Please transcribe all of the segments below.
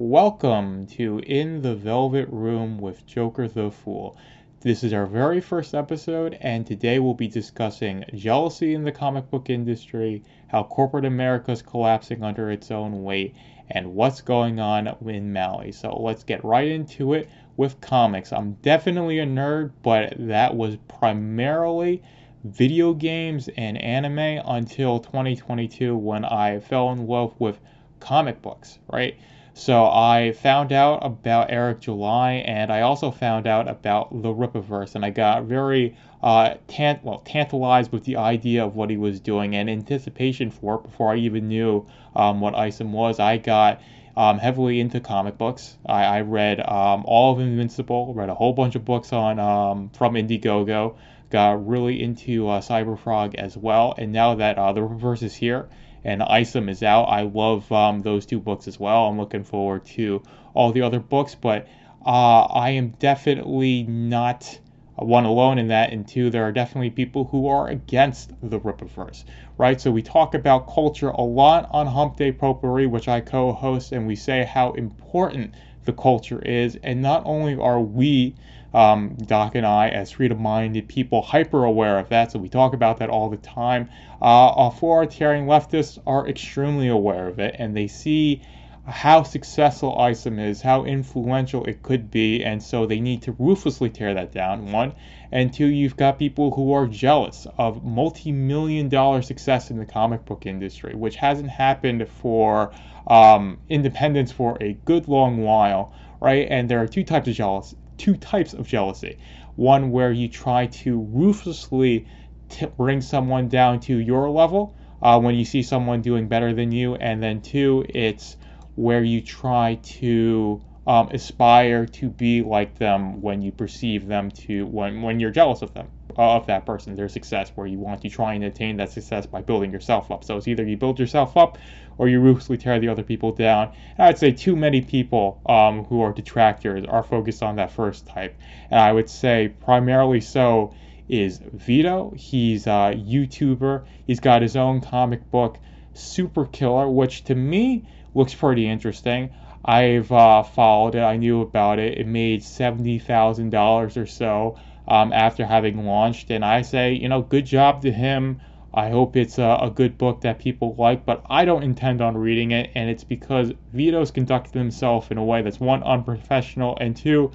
Welcome to In the Velvet Room with Joker the Fool. This is our very first episode, and today we'll be discussing jealousy in the comic book industry, how corporate America is collapsing under its own weight, and what's going on in Maui. So let's get right into it with comics. I'm definitely a nerd, but that was primarily video games and anime until 2022 when I fell in love with comic books, right? So I found out about Eric July, and I also found out about the Rippaverse, and I got very uh, tant- well tantalized with the idea of what he was doing and anticipation for it before I even knew um, what Isom was. I got um, heavily into comic books. I, I read um, all of Invincible, read a whole bunch of books on um, from Indiegogo, got really into uh, Cyberfrog as well, and now that uh, the Rippaverse is here and Isom is out. I love um, those two books as well. I'm looking forward to all the other books, but uh, I am definitely not one alone in that, and two, there are definitely people who are against the Rippaverse, right? So we talk about culture a lot on Hump Day Potpourri, which I co-host, and we say how important the culture is, and not only are we um, Doc and I, as freedom minded people, hyper aware of that. So we talk about that all the time. Uh, authoritarian leftists are extremely aware of it and they see how successful Isom is, how influential it could be, and so they need to ruthlessly tear that down. One, and two, you've got people who are jealous of multi-million dollar success in the comic book industry, which hasn't happened for um, independence for a good long while, right? And there are two types of jealous, two types of jealousy. One where you try to ruthlessly t- bring someone down to your level uh, when you see someone doing better than you, and then two, it's where you try to um, aspire to be like them when you perceive them to when when you're jealous of them of that person their success where you want to try and attain that success by building yourself up. So it's either you build yourself up or you ruthlessly tear the other people down. And i'd say too many people um, who are detractors are focused on that first type. And i would say primarily so is vito. He's a youtuber. He's got his own comic book super killer which to me looks pretty interesting. I've uh, followed it. I knew about it. It made seventy thousand dollars or so um, after having launched, and I say, you know, good job to him. I hope it's a, a, good book that people like, but I don't intend on reading it, and it's because Vito's conducted himself in a way that's one unprofessional, and two,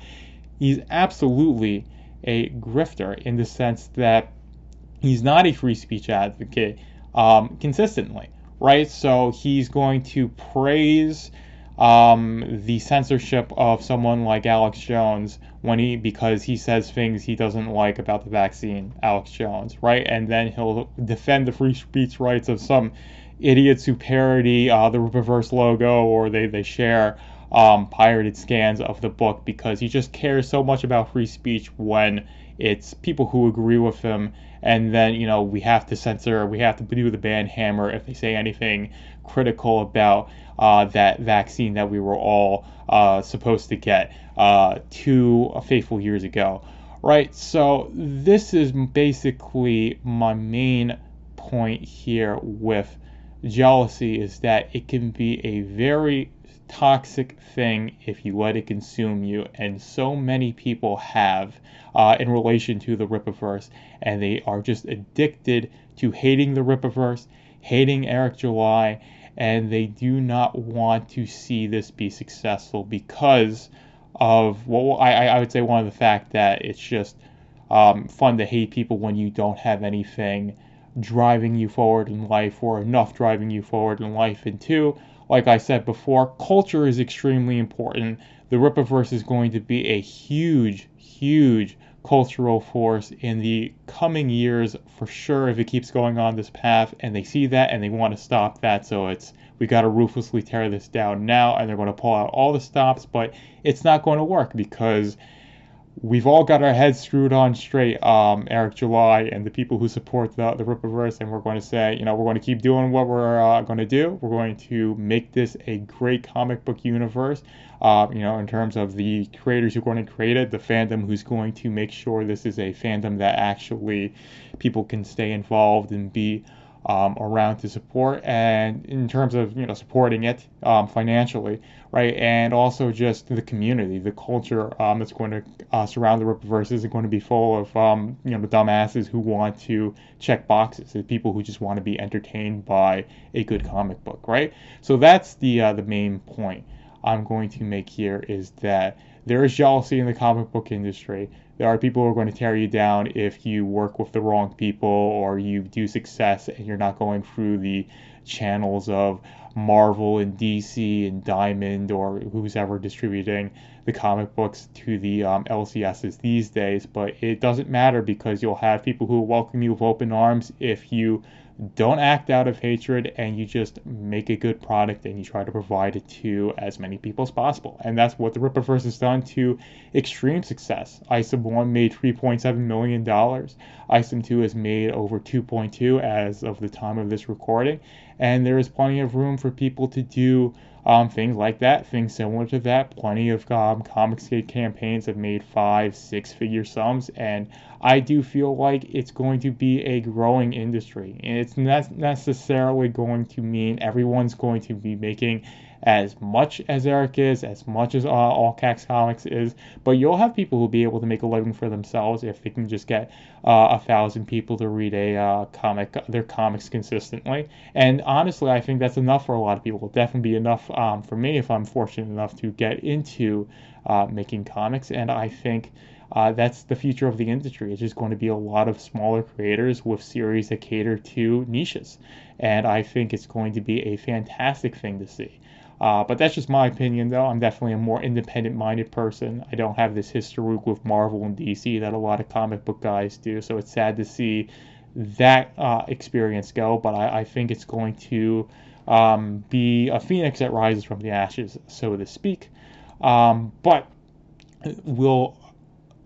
he's absolutely a grifter in the sense that he's not a free speech advocate um, consistently, right? So he's going to praise um, the censorship of someone like Alex Jones when he because he says things he doesn't like about the vaccine, Alex Jones, right? And then he'll defend the free speech rights of some idiots who parody uh, the reverse logo or they they share um, pirated scans of the book because he just cares so much about free speech when it's people who agree with him and then you know we have to censor we have to do the ban hammer if they say anything critical about uh, that vaccine that we were all uh, supposed to get uh, two faithful years ago. Right so this is basically my main point here with jealousy is that it can be a very toxic thing if you let it consume you, and so many people have uh, in relation to the Rippaverse, and they are just addicted to hating the Rippaverse, hating Eric July, and they do not want to see this be successful because of well, I, I would say one of the fact that it's just um, fun to hate people when you don't have anything driving you forward in life or enough driving you forward in life, and two, like I said before, culture is extremely important. The Rippaverse is going to be a huge, huge cultural force in the coming years for sure if it keeps going on this path and they see that and they want to stop that. So it's we got to ruthlessly tear this down now and they're going to pull out all the stops but it's not going to work because we've all got our heads screwed on straight, um, Eric July and the people who support the, the Rippaverse, and we're going to say, you know, we're going to keep doing what we're uh, going to do. We're going to make this a great comic book universe, uh, you know, in terms of the creators who are going to create it, the fandom who's going to make sure this is a fandom that actually people can stay involved and be um, around to support and in terms of you know supporting it um, financially right? And also just the community the culture um, that's going to uh, surround the Rippaverse is going to be full of um, you know the dumbasses who want to check boxes the people who just want to be entertained by a good comic book right? So that's the uh, the main point I'm going to make here is that there is jealousy in the comic book industry there are people who are going to tear you down if you work with the wrong people or you do success and you're not going through the channels of Marvel and DC and Diamond or who's ever distributing the comic books to the um, LCSs these days. But it doesn't matter because you'll have people who welcome you with open arms if you don't act out of hatred and you just make a good product and you try to provide it to as many people as possible. And that's what the Rippaverse has done to extreme success. ISOM 1 made $3.7 million. ISOM 2 has made over 2.2 as of the time of this recording. And there is plenty of room for people to do um, things like that, things similar to that. Plenty of um, Comicsgate campaigns have made five, six figure sums, and I do feel like it's going to be a growing industry. And it's not necessarily going to mean everyone's going to be making as much as Eric is, as much as uh, All Cax Comics is, but you'll have people who'll be able to make a living for themselves if they can just get uh, a thousand people to read a uh, comic, their comics consistently. And honestly, I think that's enough for a lot of people. It'll definitely be enough um, for me if I'm fortunate enough to get into uh, making comics. And I think. Uh, that's the future of the industry. It's just going to be a lot of smaller creators with series that cater to niches. And I think it's going to be a fantastic thing to see. Uh, but that's just my opinion, though. I'm definitely a more independent minded person. I don't have this history with Marvel and DC that a lot of comic book guys do. So it's sad to see that uh, experience go. But I, I, think it's going to um, be a phoenix that rises from the ashes, so to speak. Um, but we'll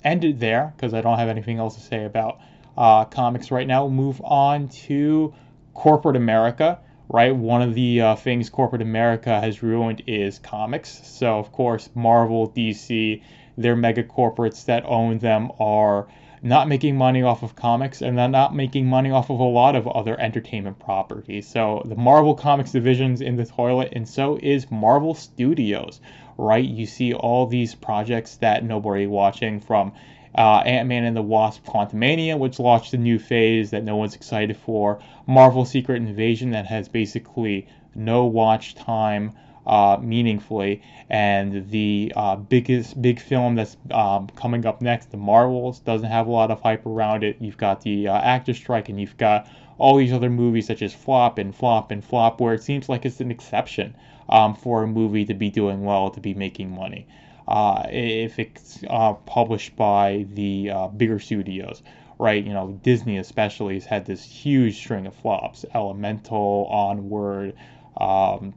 end it there because I don't have anything else to say about uh, comics right now. We'll move on to corporate America right? One of the uh, things corporate America has ruined is comics. So, of course, Marvel, DC, their mega corporates that own them are not making money off of comics and they're not making money off of a lot of other entertainment properties. So, the Marvel Comics division's in the toilet, and so is Marvel Studios, right? You see all these projects that nobody watching from uh, Ant Man and the Wasp Quantumania, which launched a new phase that no one's excited for, Marvel Secret Invasion, that has basically no watch time. Uh, meaningfully. And the uh, biggest big film that's um, coming up next, The Marvels, doesn't have a lot of hype around it. You've got the uh, actor strike, and you've got all these other movies such as Flop and Flop and Flop, where it seems like it's an exception um, for a movie to be doing well, to be making money uh, if it's uh, published by the uh, bigger studios, right? You know, Disney especially has had this huge string of flops, Elemental, Onward, um,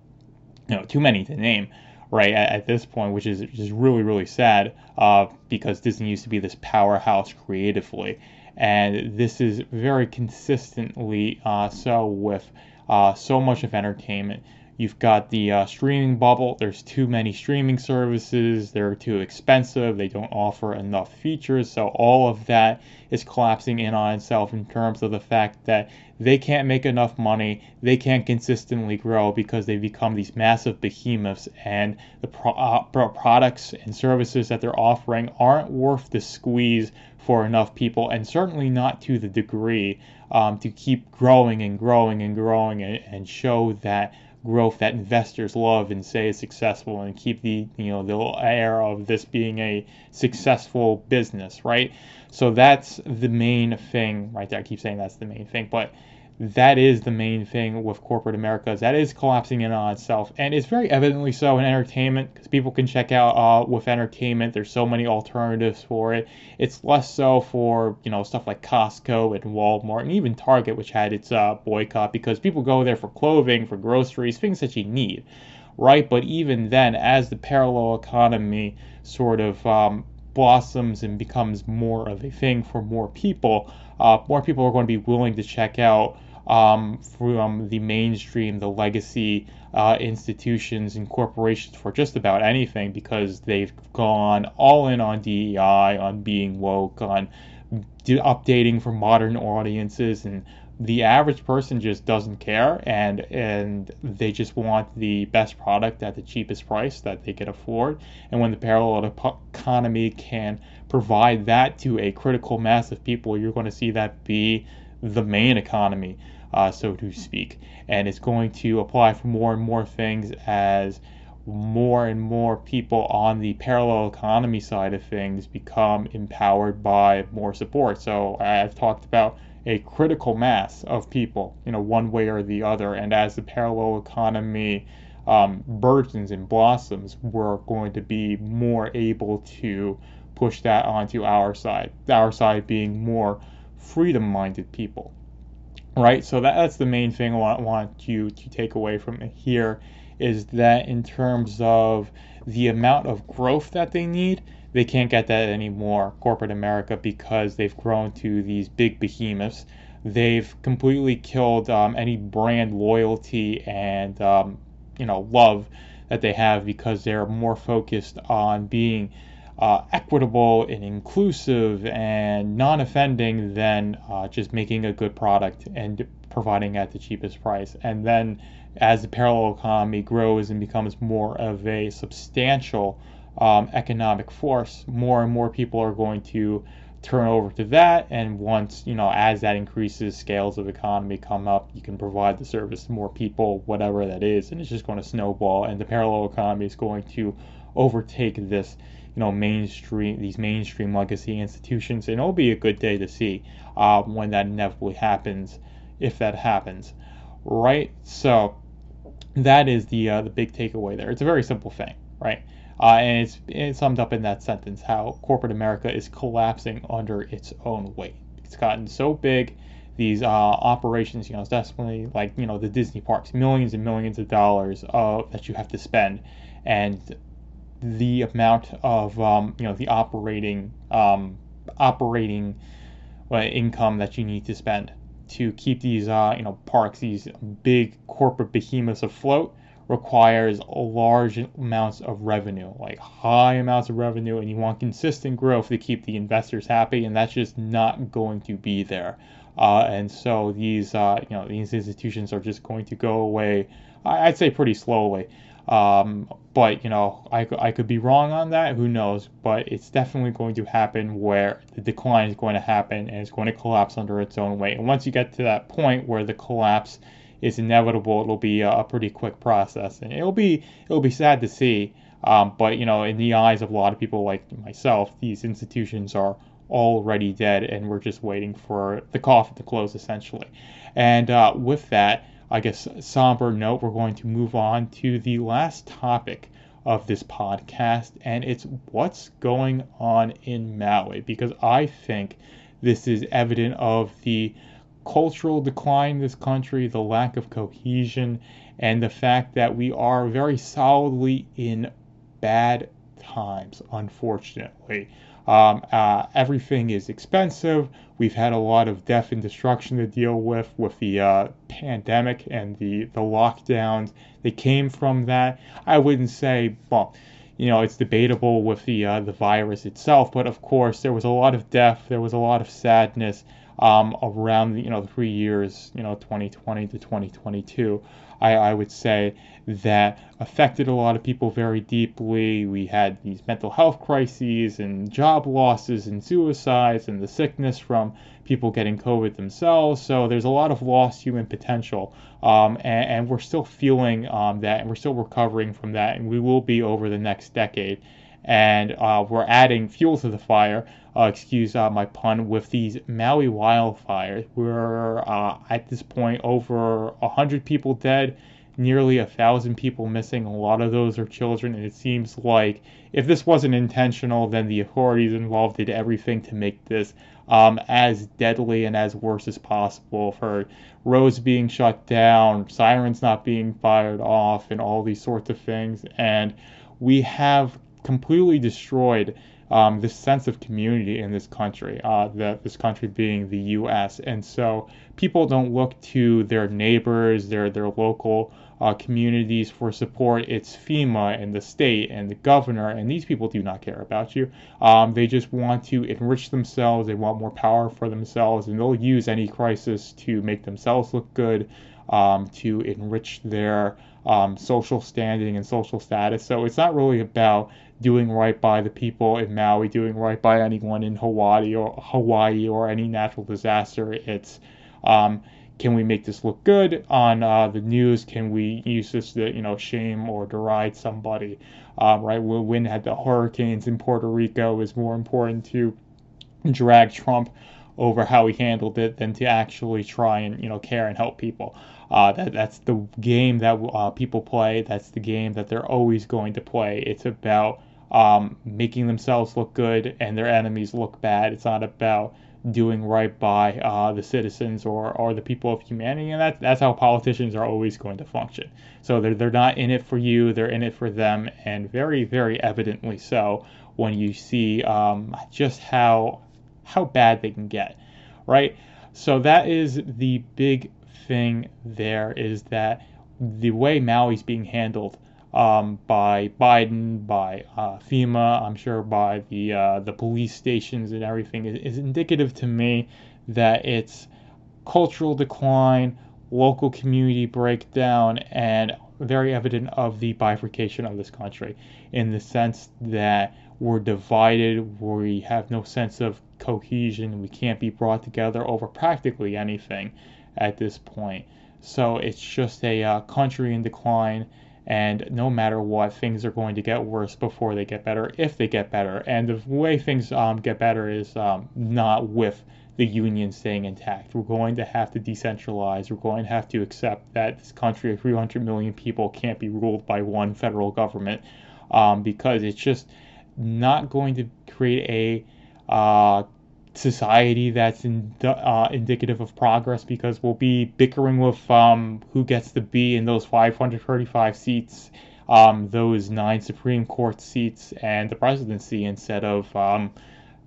you know, too many to name, right? At, at this point, which is just really, really sad, uh, because Disney used to be this powerhouse creatively, and this is very consistently uh, so with uh, so much of entertainment You've got the uh, streaming bubble. There's too many streaming services. They're too expensive. They don't offer enough features. So all of that is collapsing in on itself in terms of the fact that they can't make enough money. They can't consistently grow because they become these massive behemoths, and the pro- uh, products and services that they're offering aren't worth the squeeze for enough people, and certainly not to the degree um, to keep growing and growing and growing and, and show that growth that investors love and say is successful and keep the you know the air of this being a successful business right? So that's the main thing right? There i keep saying that's the main thing but that is the main thing with corporate America. Is that is collapsing in on itself, and it's very evidently so in entertainment because people can check out uh, with entertainment. There's so many alternatives for it. It's less so for you know stuff like Costco and Walmart and even Target, which had its uh, boycott because people go there for clothing, for groceries, things that you need, right? But even then, as the parallel economy sort of um, blossoms and becomes more of a thing for more people, uh, more people are going to be willing to check out um, from the mainstream, the legacy uh, institutions and corporations for just about anything because they've gone all in on DEI, on being woke, on updating for modern audiences and the average person just doesn't care and and they just want the best product at the cheapest price that they can afford. And when the parallel economy can provide that to a critical mass of people you're going to see that be the main economy uh, so to speak and it's going to apply for more and more things as more and more people on the parallel economy side of things become empowered by more support so i've talked about a critical mass of people, you know, one way or the other. And as the parallel economy um, burgeons and blossoms, we're going to be more able to push that onto our side. Our side being more freedom-minded people, right? So that, that's the main thing I want, want you to take away from here is that in terms of the amount of growth that they need, they can't get that anymore, corporate America, because they've grown to these big behemoths. They've completely killed um, any brand loyalty and um, you know love that they have because they're more focused on being uh, equitable and inclusive and non-offending than uh, just making a good product and providing at the cheapest price. And then as the parallel economy grows and becomes more of a substantial um, economic force, more and more people are going to turn over to that. And once, you know, as that increases, scales of economy come up, you can provide the service to more people, whatever that is, and it's just going to snowball. And the parallel economy is going to overtake this, you know, mainstream, these mainstream legacy institutions. And it'll be a good day to see uh, when that inevitably happens, if that happens, right? So that is the uh, the big takeaway there. It's a very simple thing, right? Uh, and it's, it's summed up in that sentence how corporate America is collapsing under its own weight. It's gotten so big, these uh, operations, you know, it's definitely like, you know, the Disney parks, millions and millions of dollars uh, that you have to spend. And the amount of, um, you know, the operating, um, operating uh, income that you need to spend to keep these, uh, you know, parks, these big corporate behemoths afloat requires large amounts of revenue, like high amounts of revenue, and you want consistent growth to keep the investors happy, and that's just not going to be there. Uh, and so these, uh, you know, these institutions are just going to go away. I'd say pretty slowly. Um, but you know, I, I could be wrong on that. Who knows? But it's definitely going to happen where the decline is going to happen and it's going to collapse under its own weight. And once you get to that point where the collapse is inevitable. It'll be a, a pretty quick process, and it'll be it'll be sad to see. Um, but you know, in the eyes of a lot of people like myself, these institutions are already dead, and we're just waiting for the coffin to close, essentially. And uh, with that, I guess somber note, we're going to move on to the last topic of this podcast, and it's what's going on in Maui, because I think this is evident of the cultural decline in this country, the lack of cohesion, and the fact that we are very solidly in bad times, unfortunately. Um, uh, everything is expensive. We've had a lot of death and destruction to deal with with the uh, pandemic and the, the lockdowns that came from that. I wouldn't say, well, you know, it's debatable with the uh, the virus itself, but of course there was a lot of death, there was a lot of sadness, um, around you know the three years you know 2020 to 2022 I, I would say that affected a lot of people very deeply we had these mental health crises and job losses and suicides and the sickness from people getting covid themselves so there's a lot of lost human potential um, and, and, we're still feeling um, that and we're still recovering from that and we will be over the next decade and uh, we're adding fuel to the fire. Uh, excuse uh, my pun. With these Maui wildfires, we're uh, at this point over a hundred people dead, nearly a thousand people missing. A lot of those are children, and it seems like if this wasn't intentional, then the authorities involved did everything to make this um, as deadly and as worse as possible. For roads being shut down, sirens not being fired off, and all these sorts of things, and we have completely destroyed um, this sense of community in this country, uh, the, this country being the U.S. And so people don't look to their neighbors, their their local uh, communities for support. It's FEMA and the state and the governor, and these people do not care about you. Um, they just want to enrich themselves. They want more power for themselves, and they'll use any crisis to make themselves look good, um, to enrich their um, social standing and social status. So it's not really about doing right by the people in Maui, doing right by anyone in Hawaii or Hawaii or any natural disaster. It's um, can we make this look good on uh, the news? Can we use this to you know shame or deride somebody? Um, right, when had the hurricanes in Puerto Rico is more important to drag Trump over how he handled it than to actually try and you know care and help people. Uh, that that's the game that uh, people play. That's the game that they're always going to play. It's about um, making themselves look good and their enemies look bad. It's not about doing right by uh, the citizens or, or the people of humanity, and that, that's how politicians are always going to function. So they're, they're not in it for you, they're in it for them, and very, very evidently so when you see um, just how how bad they can get, right? So that is the big thing there is that the way Maui's being handled um, by Biden, by uh, FEMA, I'm sure by the uh, the police stations and everything is, is indicative to me that it's cultural decline, local community breakdown, and very evident of the bifurcation of this country in the sense that we're divided, we have no sense of cohesion, we can't be brought together over practically anything at this point. So it's just a uh, country in decline and no matter what, things are going to get worse before they get better, if they get better. And the way things um, get better is um, not with the union staying intact. We're going to have to decentralize. We're going to have to accept that this country of 300 million people can't be ruled by one federal government um, because it's just not going to create a uh, society that's in, uh, indicative of progress because we'll be bickering with um, who gets to be in those 535 seats, um, those nine Supreme Court seats, and the presidency instead of um,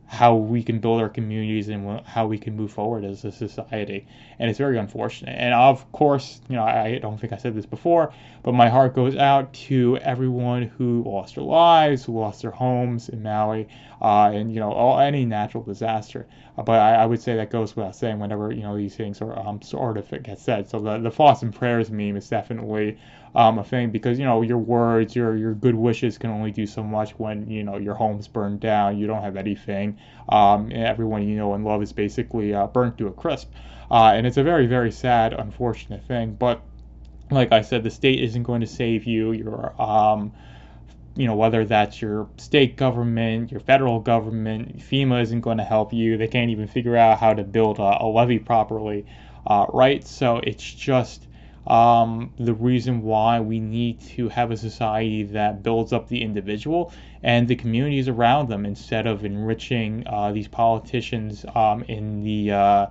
how we can build our communities and how we can move forward as a society. And it's very unfortunate. And of course, you know, I don't think I said this before, but my heart goes out to everyone who lost their lives, who lost their homes in Maui, uh, and you know, all, any natural disaster. But I, I, would say that goes without saying whenever you know these things are um, sort of get said. So the the thoughts and prayers meme is definitely um, a thing because you know your words, your your good wishes can only do so much when you know your home's burned down. You don't have anything. Um, everyone you know and love is basically uh, burnt to a crisp, uh, and it's a very very sad, unfortunate thing. But like I said, the state isn't going to save you. Your um, you know, whether that's your state government, your federal government, FEMA isn't going to help you. They can't even figure out how to build a, a levee properly, uh, right? So it's just um, the reason why we need to have a society that builds up the individual and the communities around them instead of enriching uh, these politicians um, in the uh,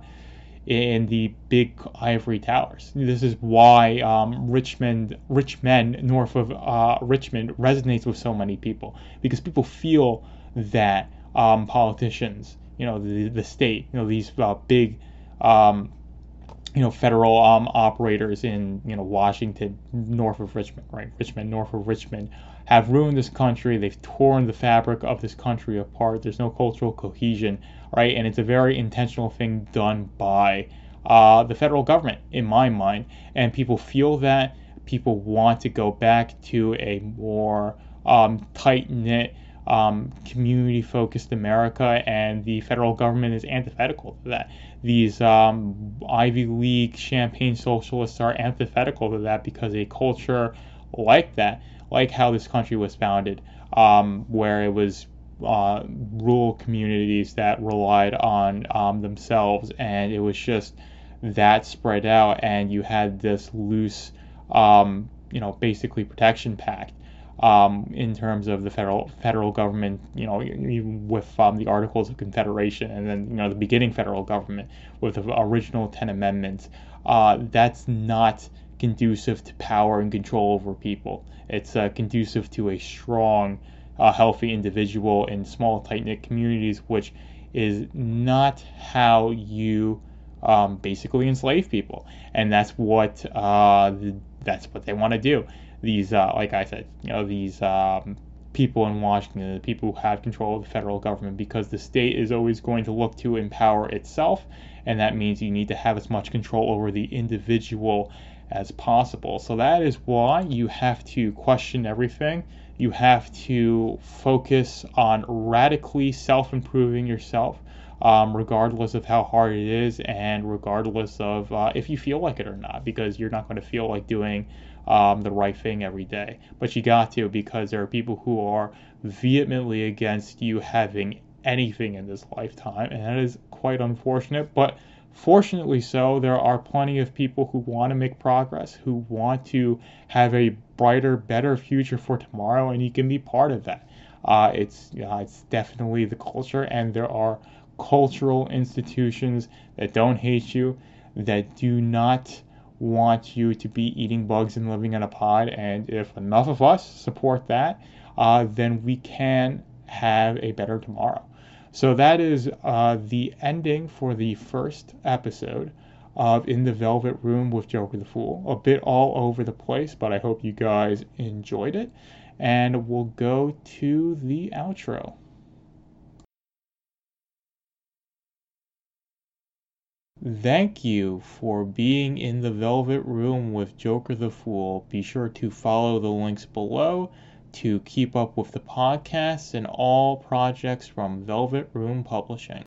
in the big ivory towers. This is why um, Rich men, Richmond, north of uh, Richmond, resonates with so many people because people feel that um, politicians, you know, the, the state, you know, these uh, big um, you know federal um, operators in you know Washington, north of Richmond, right? Rich men, north of Richmond, have ruined this country. They've torn the fabric of this country apart. There's no cultural cohesion, right? And it's a very intentional thing done by uh, the federal government, in my mind. And people feel that people want to go back to a more um, tight knit um, community focused America, and the federal government is antithetical to that. These um, Ivy League champagne socialists are antithetical to that because a culture like that, like how this country was founded, um, where it was uh, rural communities that relied on um, themselves, and it was just that spread out, and you had this loose, um, you know, basically protection pact um, in terms of the federal federal government, you know, with um, the Articles of Confederation, and then you know the beginning federal government with the original Ten Amendments. Uh, that's not conducive to power and control over people. It's uh, conducive to a strong, uh, healthy individual in small, tight knit communities, which is not how you um, basically enslave people. And that's what uh, the, that's what they want to do. These, uh, like I said, you know, these um, people in Washington, the people who have control of the federal government, because the state is always going to look to empower itself, and that means you need to have as much control over the individual as possible. So that is why you have to question everything. You have to focus on radically self improving yourself, um, regardless of how hard it is and regardless of uh, if you feel like it or not, because you're not going to feel like doing um, the right thing every day. But you got to because there are people who are vehemently against you having anything in this lifetime, and that is quite unfortunate. But fortunately, so, there are plenty of people who want to make progress, who want to have a brighter, better future for tomorrow, and you can be part of that. Uh, it's it's definitely the culture, and there are cultural institutions that don't hate you, that do not want you to be eating bugs and living in a pod. And if enough of us support that, uh, then we can have a better tomorrow. So that is uh, the ending for the first episode of In the Velvet Room with Joker the Fool. A bit all over the place, but I hope you guys enjoyed it. And we'll go to the outro. Thank you for being in the Velvet Room with Joker the Fool. Be sure to follow the links below to keep up with the podcasts and all projects from Velvet Room Publishing.